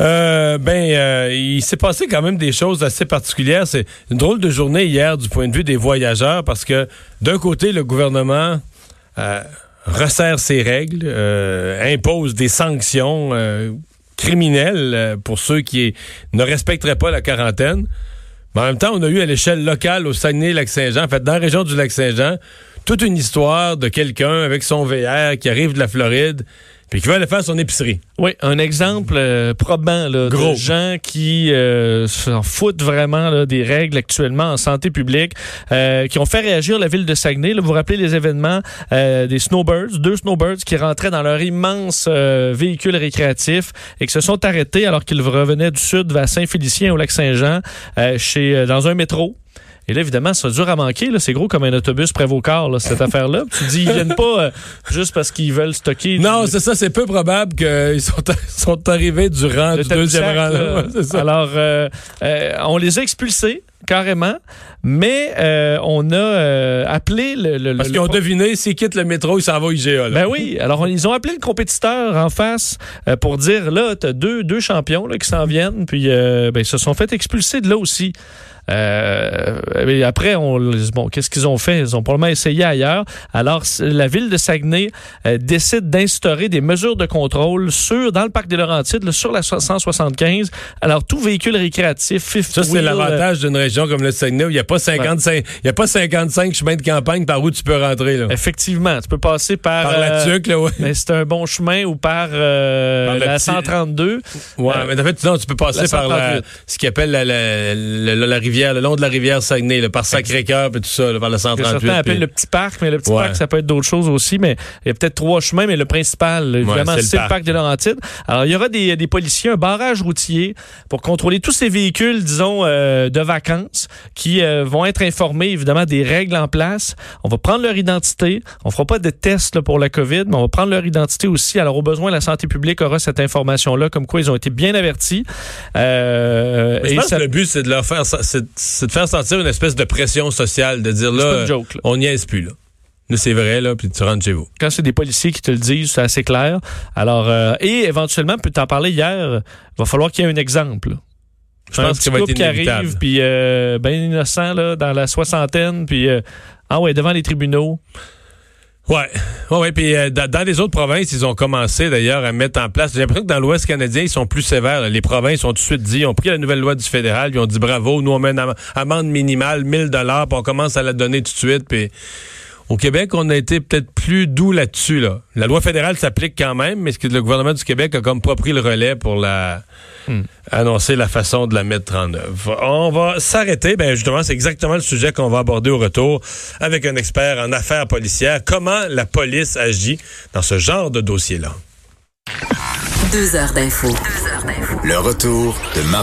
Euh, ben, euh, il s'est passé quand même des choses assez particulières. C'est une drôle de journée hier du point de vue des voyageurs parce que d'un côté, le gouvernement euh, resserre ses règles, euh, impose des sanctions criminelles pour ceux qui ne respecteraient pas la quarantaine. Mais en même temps, on a eu à l'échelle locale au Saguenay-Lac-Saint-Jean, en fait, dans la région du Lac-Saint-Jean, toute une histoire de quelqu'un avec son VR qui arrive de la Floride puis qui veut aller faire son épicerie. Oui, un exemple euh, probant là, Gros. de gens qui euh, s'en foutent vraiment là, des règles actuellement en santé publique, euh, qui ont fait réagir la ville de Saguenay. Là, vous vous rappelez les événements euh, des snowbirds, deux snowbirds qui rentraient dans leur immense euh, véhicule récréatif et qui se sont arrêtés alors qu'ils revenaient du sud vers Saint-Félicien au lac Saint-Jean, euh, chez euh, dans un métro. Et là, évidemment, c'est dur à manquer. C'est gros comme un autobus Prévost-Car, là, cette affaire-là. Tu dis, ils viennent pas euh, juste parce qu'ils veulent stocker. Non, du- c'est ça, c'est peu probable qu'ils sont, sont arrivés du rang le du deuxième rang. là. Ouais, c'est ça. Alors, euh, euh, on les a expulsés carrément, mais euh, on a euh, appelé le... le- Parce le- qu'ils ont deviné, s'ils quittent le métro, ils s'en vont au IGA. Là. Ben oui, alors on- ils ont appelé le compétiteur en face euh, pour dire, là, t'as deux, deux champions là, qui s'en viennent, puis euh, ben, ils se sont fait expulser de là aussi. Euh, après, on, bon, qu'est-ce qu'ils ont fait? Ils ont probablement essayé ailleurs. Alors, la ville de Saguenay euh, décide d'instaurer des mesures de contrôle sur, dans le parc des Laurentides, sur la so- 175. Alors, tout véhicule récréatif, fifth Ça, c'est wheel, euh, l'avantage d'une région comme le Saguenay où il n'y a, pas 55 il y a pas 55 chemins de campagne par où tu peux rentrer. Là. Effectivement, tu peux passer par, Par la euh, tuque, là, ouais. mais c'est un bon chemin ou par, euh, la petit- 132. Ouais, mais en fait, non, tu peux passer la par la, 138. ce qu'ils la- la rivière, le long de la rivière Saguenay, là, par Sacré-Cœur et tout ça, là, par la que 138. certains appellent puis- le petit parc, mais le petit Ouais. parc, ça peut être d'autres choses aussi. Mais il y a peut-être trois chemins, mais le principal, évidemment, c'est le c'est le parc. parc des Laurentides. Alors, il y aura des, des policiers, un barrage routier pour contrôler tous ces véhicules, disons, euh, de vacances qui euh, vont être informés, évidemment, des règles en place. On va prendre leur identité. On fera pas de tests là, pour la COVID, mais on va prendre leur identité aussi. Alors, au besoin, la santé publique aura cette information-là, comme quoi ils ont été bien avertis. Euh, je et pense ça- que le but, c'est de leur faire, c'est c'est de faire sentir une espèce de pression sociale, de dire là, une joke, là. on n'y est plus, là. C'est vrai, là, puis tu rentres chez vous. quand c'est des policiers qui te le disent, c'est assez clair. Alors, euh, et éventuellement, puis t'en parler hier, il va falloir qu'il y ait un exemple. Je un pense ça va être couple qui inévitable. arrive, puis euh, ben innocent, là, dans la soixantaine, puis euh, ah ouais, devant les tribunaux. Ouais, ouais, ouais. Puis euh, dans, les autres provinces, ils ont commencé d'ailleurs à mettre en place. J'ai l'impression que dans l'Ouest canadien, ils sont plus sévères. Les provinces ont tout de suite dit, ont pris la nouvelle loi du fédéral, ils ont dit bravo, nous on met une am- amende minimale, 1000 dollars, on commence à la donner tout de suite. Puis au Québec, on a été peut-être plus doux là-dessus. Là. La loi fédérale s'applique quand même, mais ce que le gouvernement du Québec a comme pas pris le relais pour la annoncer la façon de la mettre en œuvre. On va s'arrêter. Ben justement, c'est exactement le sujet qu'on va aborder au retour avec un expert en affaires policières. Comment la police agit dans ce genre de dossier-là? Deux heures d'info. Le retour de Mario